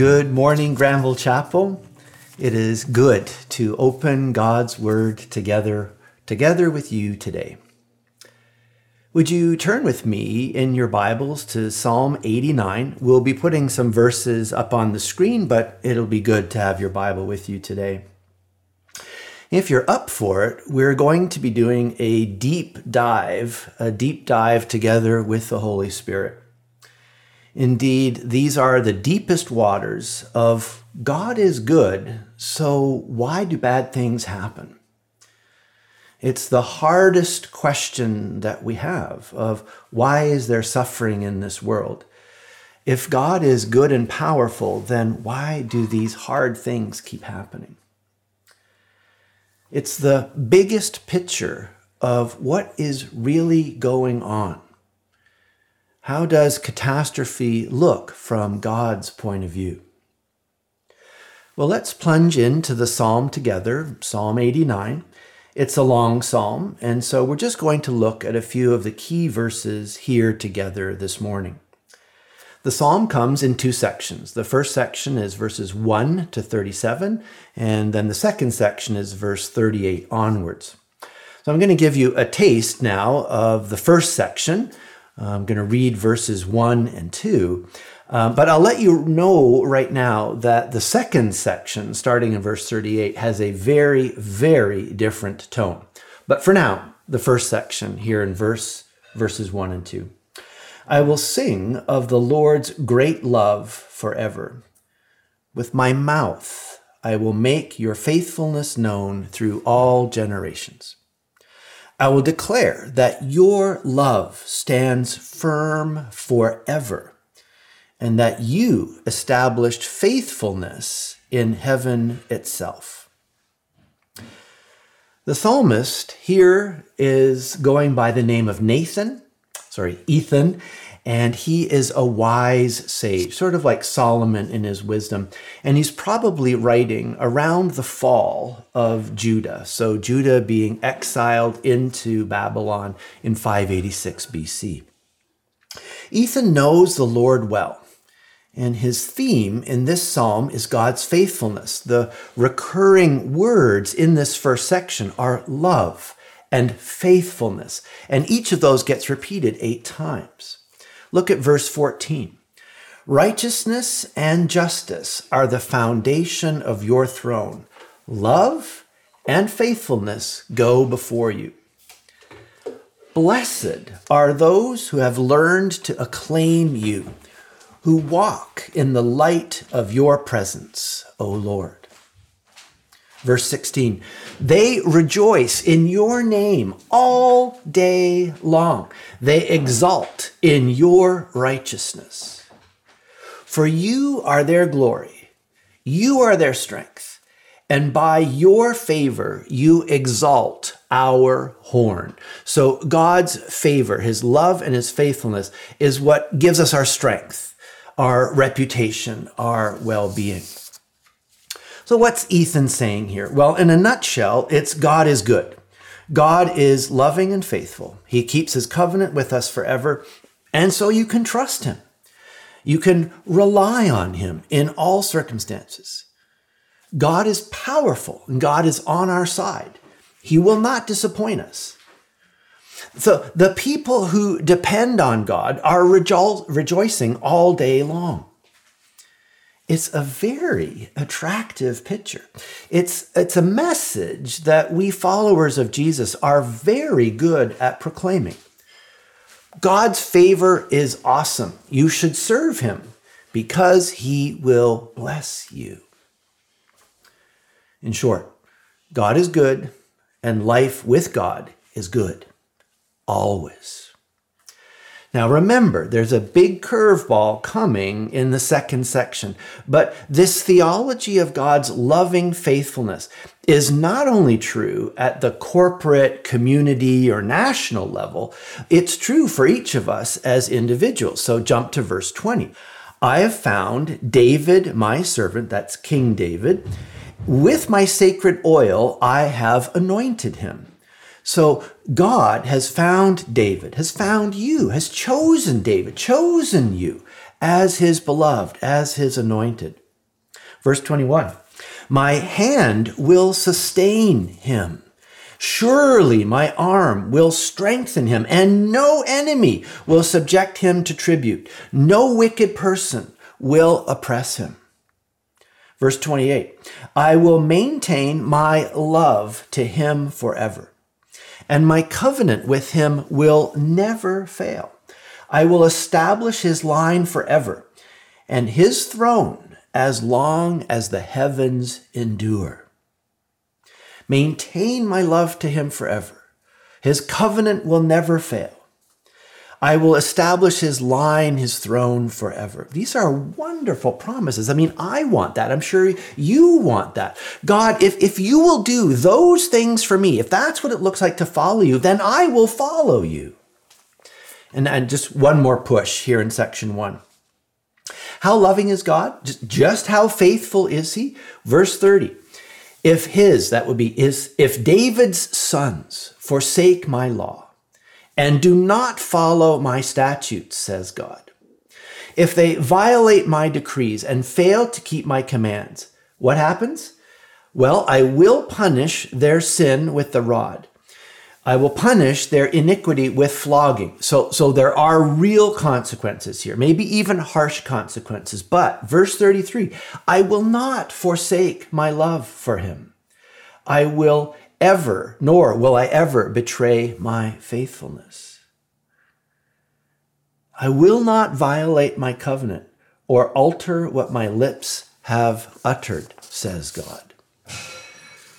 Good morning, Granville Chapel. It is good to open God's Word together, together with you today. Would you turn with me in your Bibles to Psalm 89? We'll be putting some verses up on the screen, but it'll be good to have your Bible with you today. If you're up for it, we're going to be doing a deep dive, a deep dive together with the Holy Spirit. Indeed, these are the deepest waters of God is good, so why do bad things happen? It's the hardest question that we have of why is there suffering in this world? If God is good and powerful, then why do these hard things keep happening? It's the biggest picture of what is really going on. How does catastrophe look from God's point of view? Well, let's plunge into the psalm together, Psalm 89. It's a long psalm, and so we're just going to look at a few of the key verses here together this morning. The psalm comes in two sections. The first section is verses 1 to 37, and then the second section is verse 38 onwards. So I'm going to give you a taste now of the first section, I'm going to read verses 1 and 2. Um, but I'll let you know right now that the second section, starting in verse 38, has a very, very different tone. But for now, the first section here in verse verses 1 and 2. I will sing of the Lord's great love forever. With my mouth I will make your faithfulness known through all generations. I will declare that your love stands firm forever and that you established faithfulness in heaven itself. The psalmist here is going by the name of Nathan, sorry, Ethan, and he is a wise sage, sort of like Solomon in his wisdom. And he's probably writing around the fall of Judah. So, Judah being exiled into Babylon in 586 BC. Ethan knows the Lord well. And his theme in this psalm is God's faithfulness. The recurring words in this first section are love and faithfulness. And each of those gets repeated eight times. Look at verse 14. Righteousness and justice are the foundation of your throne. Love and faithfulness go before you. Blessed are those who have learned to acclaim you, who walk in the light of your presence, O Lord. Verse 16, they rejoice in your name all day long. They exalt in your righteousness. For you are their glory, you are their strength, and by your favor you exalt our horn. So God's favor, his love and his faithfulness is what gives us our strength, our reputation, our well being. So, what's Ethan saying here? Well, in a nutshell, it's God is good. God is loving and faithful. He keeps his covenant with us forever. And so you can trust him. You can rely on him in all circumstances. God is powerful and God is on our side. He will not disappoint us. So the people who depend on God are rejo- rejoicing all day long. It's a very attractive picture. It's, it's a message that we followers of Jesus are very good at proclaiming. God's favor is awesome. You should serve him because he will bless you. In short, God is good and life with God is good always. Now remember, there's a big curveball coming in the second section, but this theology of God's loving faithfulness is not only true at the corporate, community, or national level, it's true for each of us as individuals. So jump to verse 20. I have found David, my servant, that's King David, with my sacred oil I have anointed him. So God has found David, has found you, has chosen David, chosen you as his beloved, as his anointed. Verse 21 My hand will sustain him. Surely my arm will strengthen him, and no enemy will subject him to tribute. No wicked person will oppress him. Verse 28 I will maintain my love to him forever, and my covenant with him will never fail. I will establish his line forever, and his throne as long as the heavens endure. Maintain my love to him forever. His covenant will never fail. I will establish his line, his throne forever. These are wonderful promises. I mean, I want that. I'm sure you want that. God, if, if you will do those things for me, if that's what it looks like to follow you, then I will follow you. And, and just one more push here in section one. How loving is God? Just, how faithful is he? Verse 30 if his, that would be is, if David's sons forsake my law and do not follow my statutes, says God, if they violate my decrees and fail to keep my commands, what happens? Well, I will punish their sin with the rod I will punish their iniquity with flogging. So, so there are real consequences here, maybe even harsh consequences. But verse 33 I will not forsake my love for him. I will ever, nor will I ever betray my faithfulness. I will not violate my covenant or alter what my lips have uttered, says God.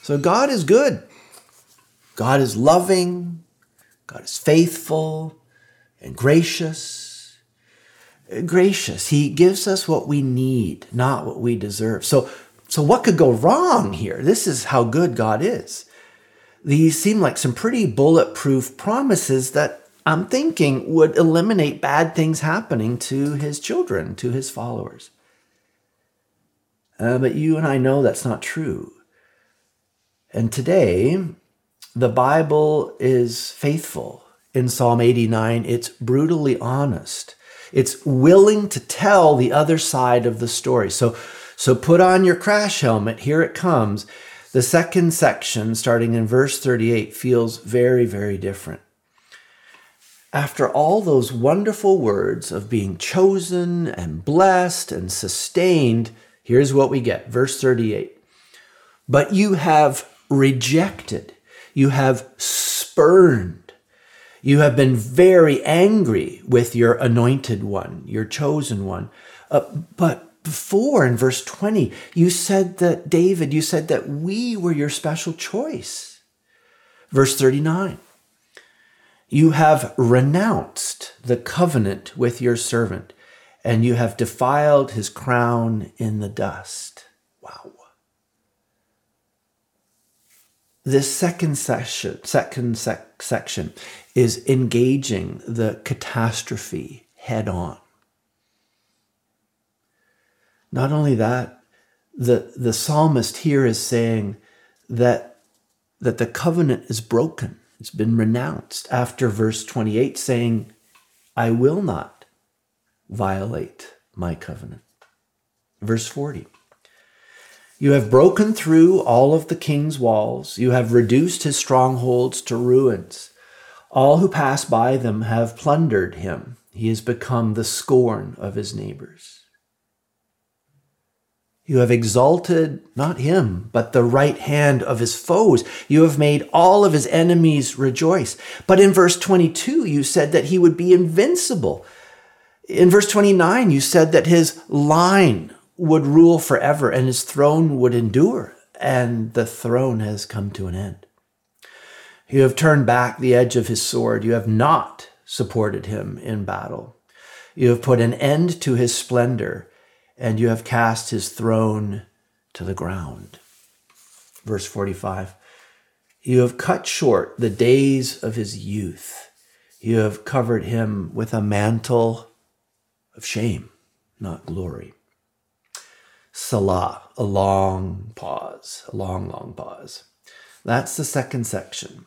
So God is good. God is loving, God is faithful and gracious. Gracious. He gives us what we need, not what we deserve. So, so what could go wrong here? This is how good God is. These seem like some pretty bulletproof promises that I'm thinking would eliminate bad things happening to his children, to his followers. Uh, but you and I know that's not true. And today, the Bible is faithful. In Psalm 89, it's brutally honest. It's willing to tell the other side of the story. So, so put on your crash helmet. Here it comes. The second section, starting in verse 38, feels very, very different. After all those wonderful words of being chosen and blessed and sustained, here's what we get. Verse 38. But you have rejected you have spurned. You have been very angry with your anointed one, your chosen one. Uh, but before in verse 20, you said that, David, you said that we were your special choice. Verse 39, you have renounced the covenant with your servant, and you have defiled his crown in the dust. Wow this second section, second sec- section is engaging the catastrophe head on. Not only that, the, the psalmist here is saying that, that the covenant is broken. It's been renounced after verse 28 saying, I will not violate my covenant. Verse 40. You have broken through all of the king's walls. You have reduced his strongholds to ruins. All who pass by them have plundered him. He has become the scorn of his neighbors. You have exalted not him, but the right hand of his foes. You have made all of his enemies rejoice. But in verse 22, you said that he would be invincible. In verse 29, you said that his line would rule forever and his throne would endure, and the throne has come to an end. You have turned back the edge of his sword. You have not supported him in battle. You have put an end to his splendor, and you have cast his throne to the ground. Verse 45 You have cut short the days of his youth. You have covered him with a mantle of shame, not glory. Selah, a long pause, a long, long pause. That's the second section.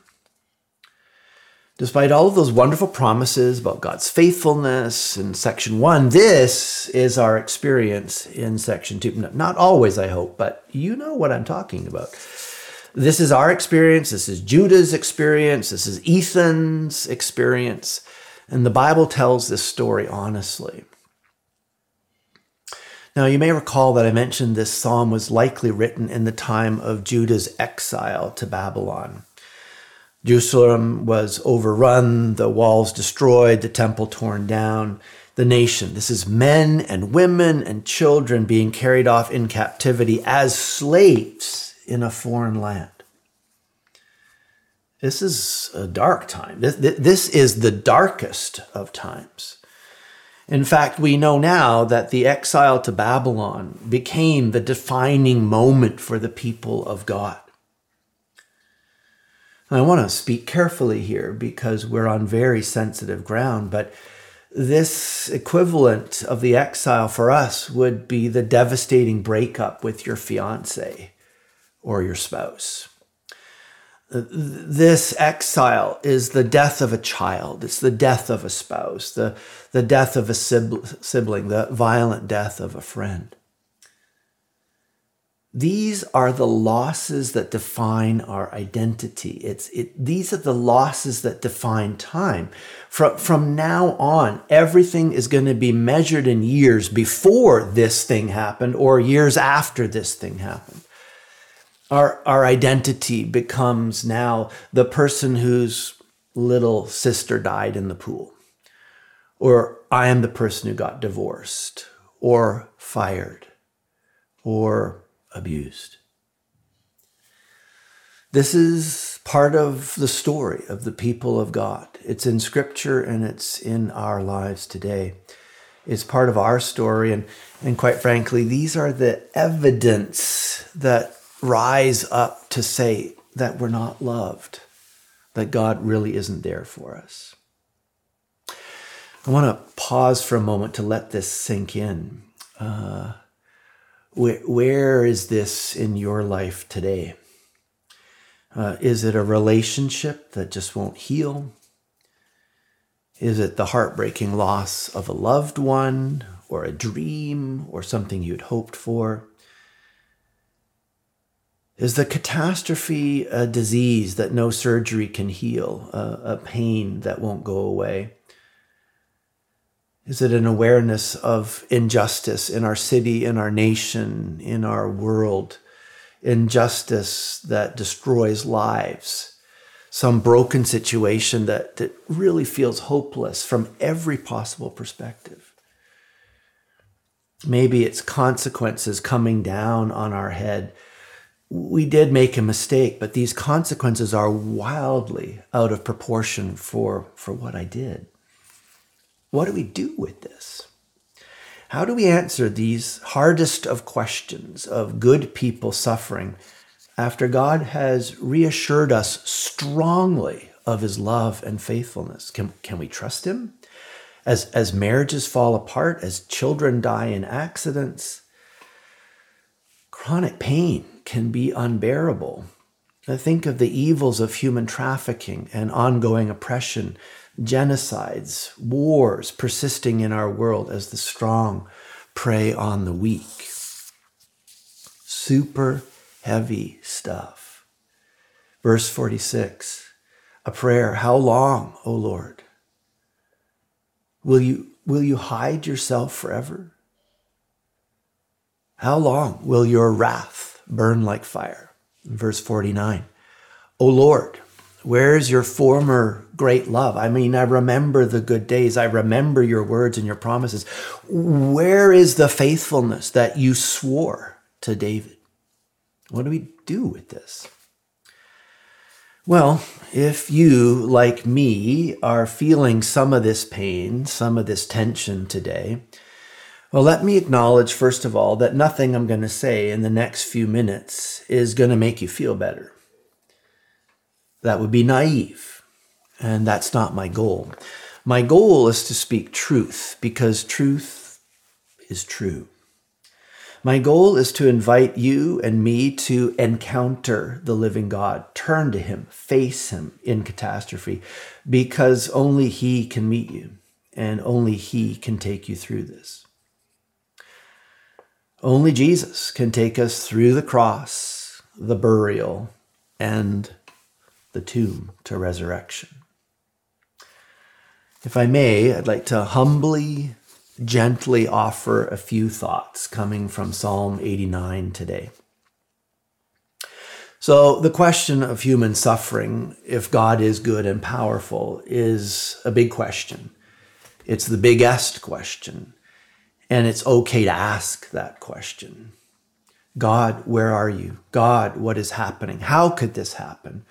Despite all of those wonderful promises about God's faithfulness in section one, this is our experience in section two. Not always, I hope, but you know what I'm talking about. This is our experience. This is Judah's experience. This is Ethan's experience. And the Bible tells this story honestly. Now, you may recall that I mentioned this psalm was likely written in the time of Judah's exile to Babylon. Jerusalem was overrun, the walls destroyed, the temple torn down. The nation, this is men and women and children being carried off in captivity as slaves in a foreign land. This is a dark time. This, this is the darkest of times. In fact, we know now that the exile to Babylon became the defining moment for the people of God. I want to speak carefully here because we're on very sensitive ground, but this equivalent of the exile for us would be the devastating breakup with your fiance or your spouse. This exile is the death of a child, it's the death of a spouse, the, the death of a sibling, the violent death of a friend. These are the losses that define our identity. It's, it, these are the losses that define time. From, from now on, everything is going to be measured in years before this thing happened or years after this thing happened. Our, our identity becomes now the person whose little sister died in the pool, or I am the person who got divorced, or fired, or abused. This is part of the story of the people of God. It's in scripture and it's in our lives today. It's part of our story. And, and quite frankly, these are the evidence that rise up to say that we're not loved, that God really isn't there for us. I want to pause for a moment to let this sink in. Uh, where, is this in your life today? Uh, is it a relationship that just won't heal? Is it the heartbreaking loss of a loved one or a dream or something you'd hoped for? Is the catastrophe a disease that no surgery can heal, a, a pain that won't go away? Is it an awareness of injustice in our city, in our nation, in our world? Injustice that destroys lives. Some broken situation that, that really feels hopeless from every possible perspective. Maybe it's consequences coming down on our head. We did make a mistake, but these consequences are wildly out of proportion for, for what I did. What do we do with this? How do we answer these hardest of questions of good people suffering after God has reassured us strongly of his love and faithfulness? Can, can we trust him? As, as marriages fall apart, as children die in accidents, chronic pain can be unbearable. I think of the evils of human trafficking and ongoing oppression genocides, wars persisting in our world as the strong prey on the weak. Super heavy stuff. Verse 46 a prayer How long, O Lord? Will you, will you hide yourself forever? How long will your wrath burn like fire? Verse 49 O Lord, Where's your former great love? I mean, I remember the good days. I remember your words and your promises. Where is the faithfulness that you swore to David? What do we do with this? Well, if you, like me, are feeling some of this pain, some of this tension today, well, let me acknowledge, first of all, that nothing I'm going to say in the next few minutes is going to make you feel better. That would be naive. And that's not my goal. My goal is to speak truth because truth is true. My goal is to invite you and me to encounter the living God, turn to Him, face Him in catastrophe, because only He can meet you and only He can take you through this. Only Jesus can take us through the cross, the burial, and the tomb to resurrection. If I may, I'd like to humbly gently offer a few thoughts coming from Psalm 89 today. So, the question of human suffering, if God is good and powerful, is a big question. It's the big biggest question. And it's okay to ask that question God, where are you? God, what is happening? How could this happen?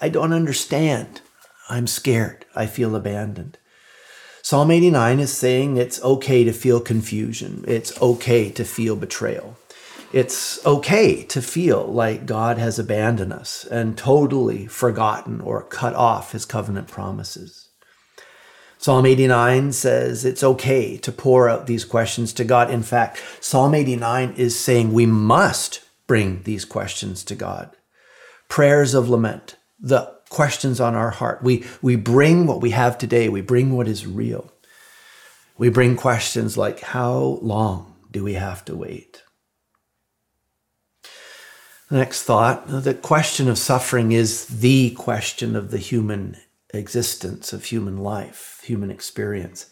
I don't understand. I'm scared. I feel abandoned. Psalm 89 is saying it's okay to feel confusion. It's okay to feel betrayal. It's okay to feel like God has abandoned us and totally forgotten or cut off his covenant promises. Psalm 89 says it's okay to pour out these questions to God. In fact, Psalm 89 is saying we must bring these questions to God. Prayers of lament, the questions on our heart. We, we bring what we have today, we bring what is real. We bring questions like how long do we have to wait? The next thought the question of suffering is the question of the human existence, of human life, human experience.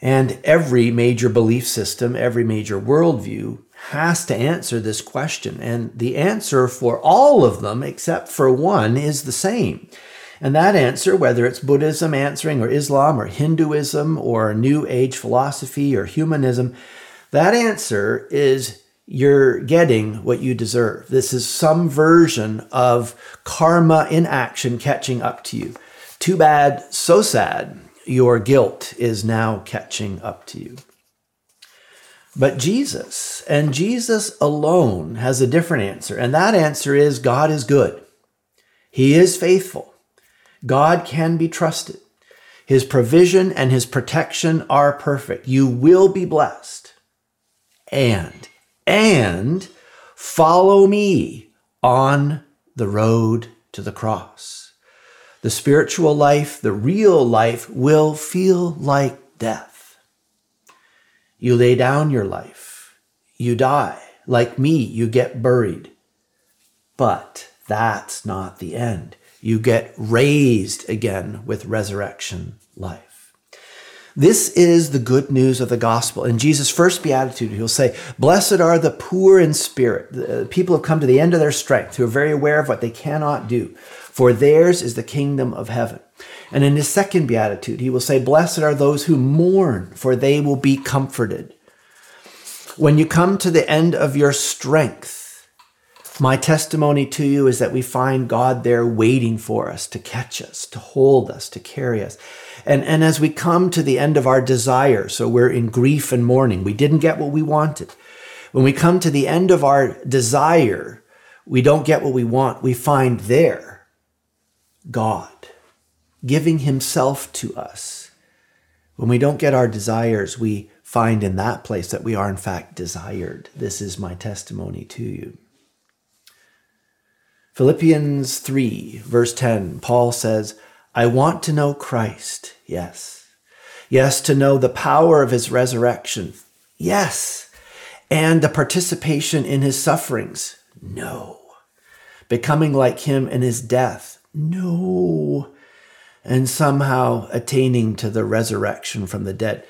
And every major belief system, every major worldview has to answer this question. And the answer for all of them, except for one, is the same. And that answer, whether it's Buddhism answering, or Islam, or Hinduism, or New Age philosophy, or humanism, that answer is you're getting what you deserve. This is some version of karma in action catching up to you. Too bad, so sad, your guilt is now catching up to you. But Jesus, and Jesus alone, has a different answer. And that answer is God is good. He is faithful. God can be trusted. His provision and his protection are perfect. You will be blessed. And, and follow me on the road to the cross. The spiritual life, the real life, will feel like death. You lay down your life. You die. Like me, you get buried. But that's not the end. You get raised again with resurrection life. This is the good news of the gospel. In Jesus' first beatitude, he'll say, Blessed are the poor in spirit. The uh, people have come to the end of their strength, who are very aware of what they cannot do, for theirs is the kingdom of heaven. And in his second beatitude, he will say, Blessed are those who mourn, for they will be comforted. When you come to the end of your strength, my testimony to you is that we find God there waiting for us to catch us, to hold us, to carry us. And, and as we come to the end of our desire, so we're in grief and mourning, we didn't get what we wanted. When we come to the end of our desire, we don't get what we want, we find there God giving himself to us. When we don't get our desires, we find in that place that we are in fact desired. This is my testimony to you. Philippians 3, verse 10, Paul says, I want to know Christ, yes. Yes, to know the power of his resurrection, yes. And the participation in his sufferings, no. Becoming like him in his death, no and somehow attaining to the resurrection from the dead.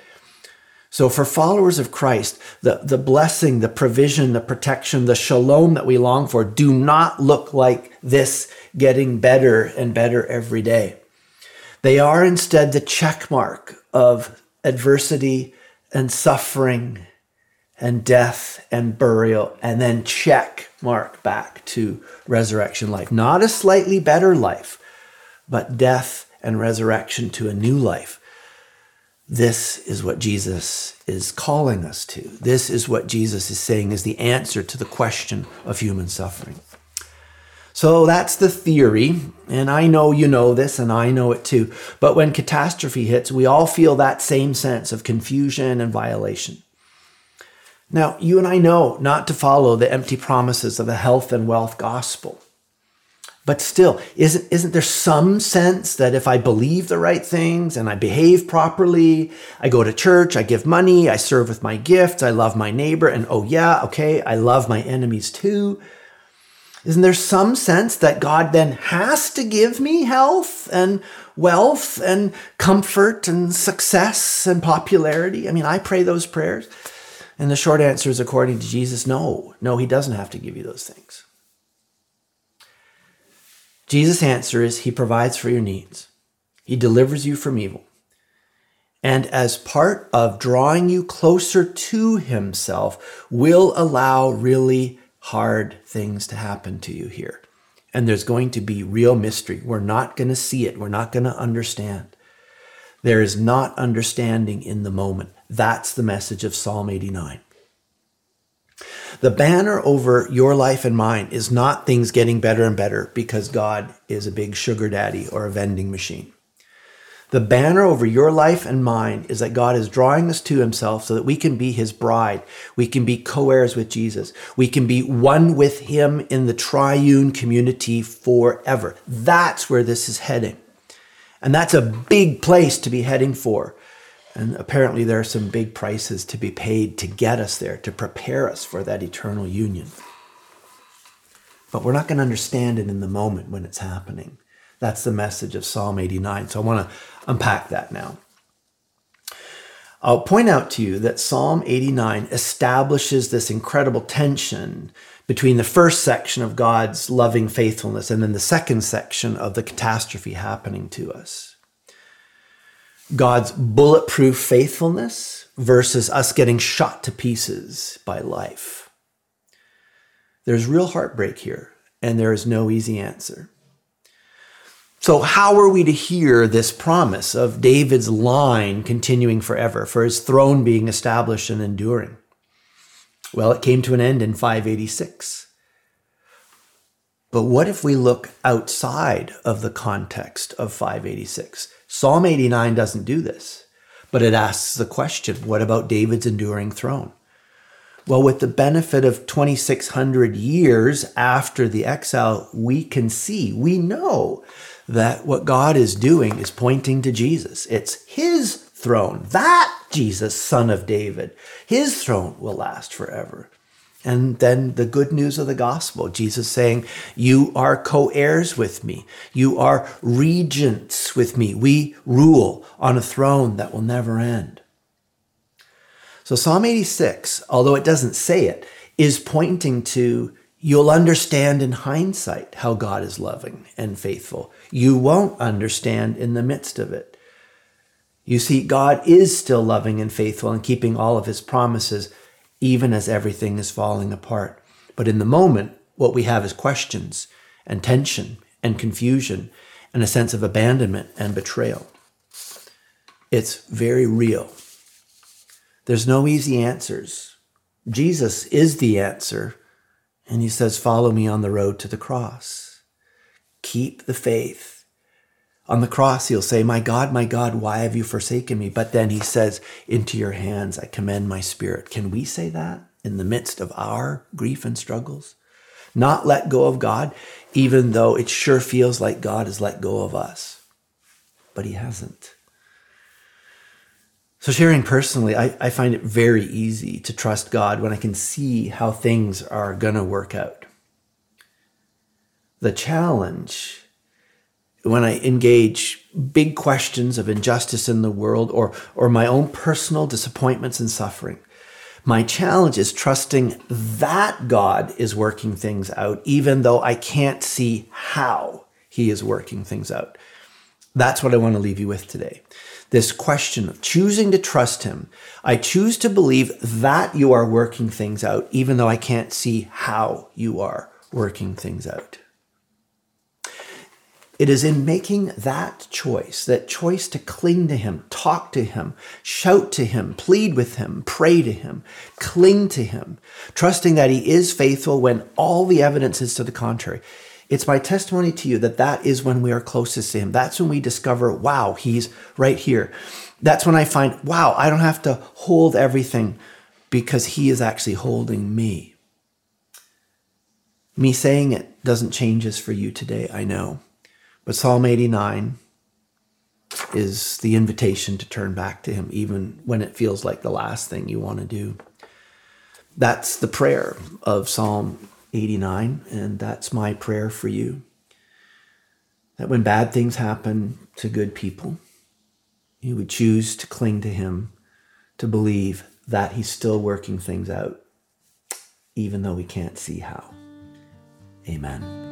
So, for followers of Christ, the, the blessing, the provision, the protection, the shalom that we long for do not look like this getting better and better every day. They are instead the checkmark of adversity and suffering and death and burial, and then check mark back to resurrection life. Not a slightly better life, but death and resurrection to a new life. This is what Jesus is calling us to. This is what Jesus is saying is the answer to the question of human suffering. So that's the theory. And I know you know this, and I know it too. But when catastrophe hits, we all feel that same sense of confusion and violation. Now, you and I know not to follow the empty promises of the health and wealth gospel. But still, isn't, isn't there some sense that if I believe the right things and I behave properly, I go to church, I give money, I serve with my gifts, I love my neighbor, and oh yeah, okay, I love my enemies too. Isn't there some sense that God then has to give me health and wealth and comfort and success and popularity? I mean, I pray those prayers. And the short answer is according to Jesus, no, no, he doesn't have to give you those things. Jesus' answer is He provides for your needs, He delivers you from evil. And as part of drawing you closer to Himself, will allow really hard things to happen to you here. And there's going to be real mystery. We're not going to see it, we're not going to understand. There is not understanding in the moment. That's the message of Psalm 89. The banner over your life and mine is not things getting better and better because God is a big sugar daddy or a vending machine. The banner over your life and mine is that God is drawing us to himself so that we can be his bride. We can be co-heirs with Jesus. We can be one with him in the triune community forever. That's where this is heading. And that's a big place to be heading for. And apparently, there are some big prices to be paid to get us there, to prepare us for that eternal union. But we're not going to understand it in the moment when it's happening. That's the message of Psalm 89. So I want to unpack that now. I'll point out to you that Psalm 89 establishes this incredible tension between the first section of God's loving faithfulness and then the second section of the catastrophe happening to us. God's bulletproof faithfulness versus us getting shot to pieces by life. There's real heartbreak here, and there is no easy answer. So, how are we to hear this promise of David's line continuing forever, for his throne being established and enduring? Well, it came to an end in 586. But what if we look outside of the context of 586? Psalm 89 doesn't do this, but it asks the question what about David's enduring throne? Well, with the benefit of 2,600 years after the exile, we can see, we know that what God is doing is pointing to Jesus. It's his throne, that Jesus, son of David, his throne will last forever. And then the good news of the gospel Jesus saying, You are co heirs with me. You are regents with me. We rule on a throne that will never end. So, Psalm 86, although it doesn't say it, is pointing to you'll understand in hindsight how God is loving and faithful. You won't understand in the midst of it. You see, God is still loving and faithful and keeping all of his promises even as everything is falling apart. But in the moment, what we have is questions and tension and confusion and a sense of abandonment and betrayal. It's very real. There's no easy answers. Jesus is the answer, and he says, Follow me on the road to the cross. Keep the faith on the cross, he'll say, My God, my God, why have you forsaken me? But then he says, Into your hands I commend my spirit. Can we say that in the midst of our grief and struggles? Not let go of God, even though it sure feels like God has let go of us. But he hasn't. So, sharing personally, I, I find it very easy to trust God when I can see how things are going to work out. The challenge when I engage big questions of injustice in the world or, or my own personal disappointments and suffering, my challenge is trusting that God is working things out, even though I can't see how He is working things out. That's what I want to leave you with today. This question of choosing to trust Him. I choose to believe that you are working things out, even though I can't see how you are working things out. It is in making that choice, that choice to cling to Him, talk to Him, shout to Him, plead with Him, pray to Him, cling to Him, trusting that He is faithful when all the evidence is to the contrary. It's my testimony to you that that is when we are closest to Him. That's when we discover, wow, He's right here. That's when I find, wow, I don't have to hold everything because He is actually holding me. Me saying it doesn't change this for you today, I know. But Psalm 89 is the invitation to turn back to Him, even when it feels like the last thing you want to do. That's the prayer of Psalm 89, and that's my prayer for you. That when bad things happen to good people, you would choose to cling to Him, to believe that He's still working things out, even though we can't see how. Amen.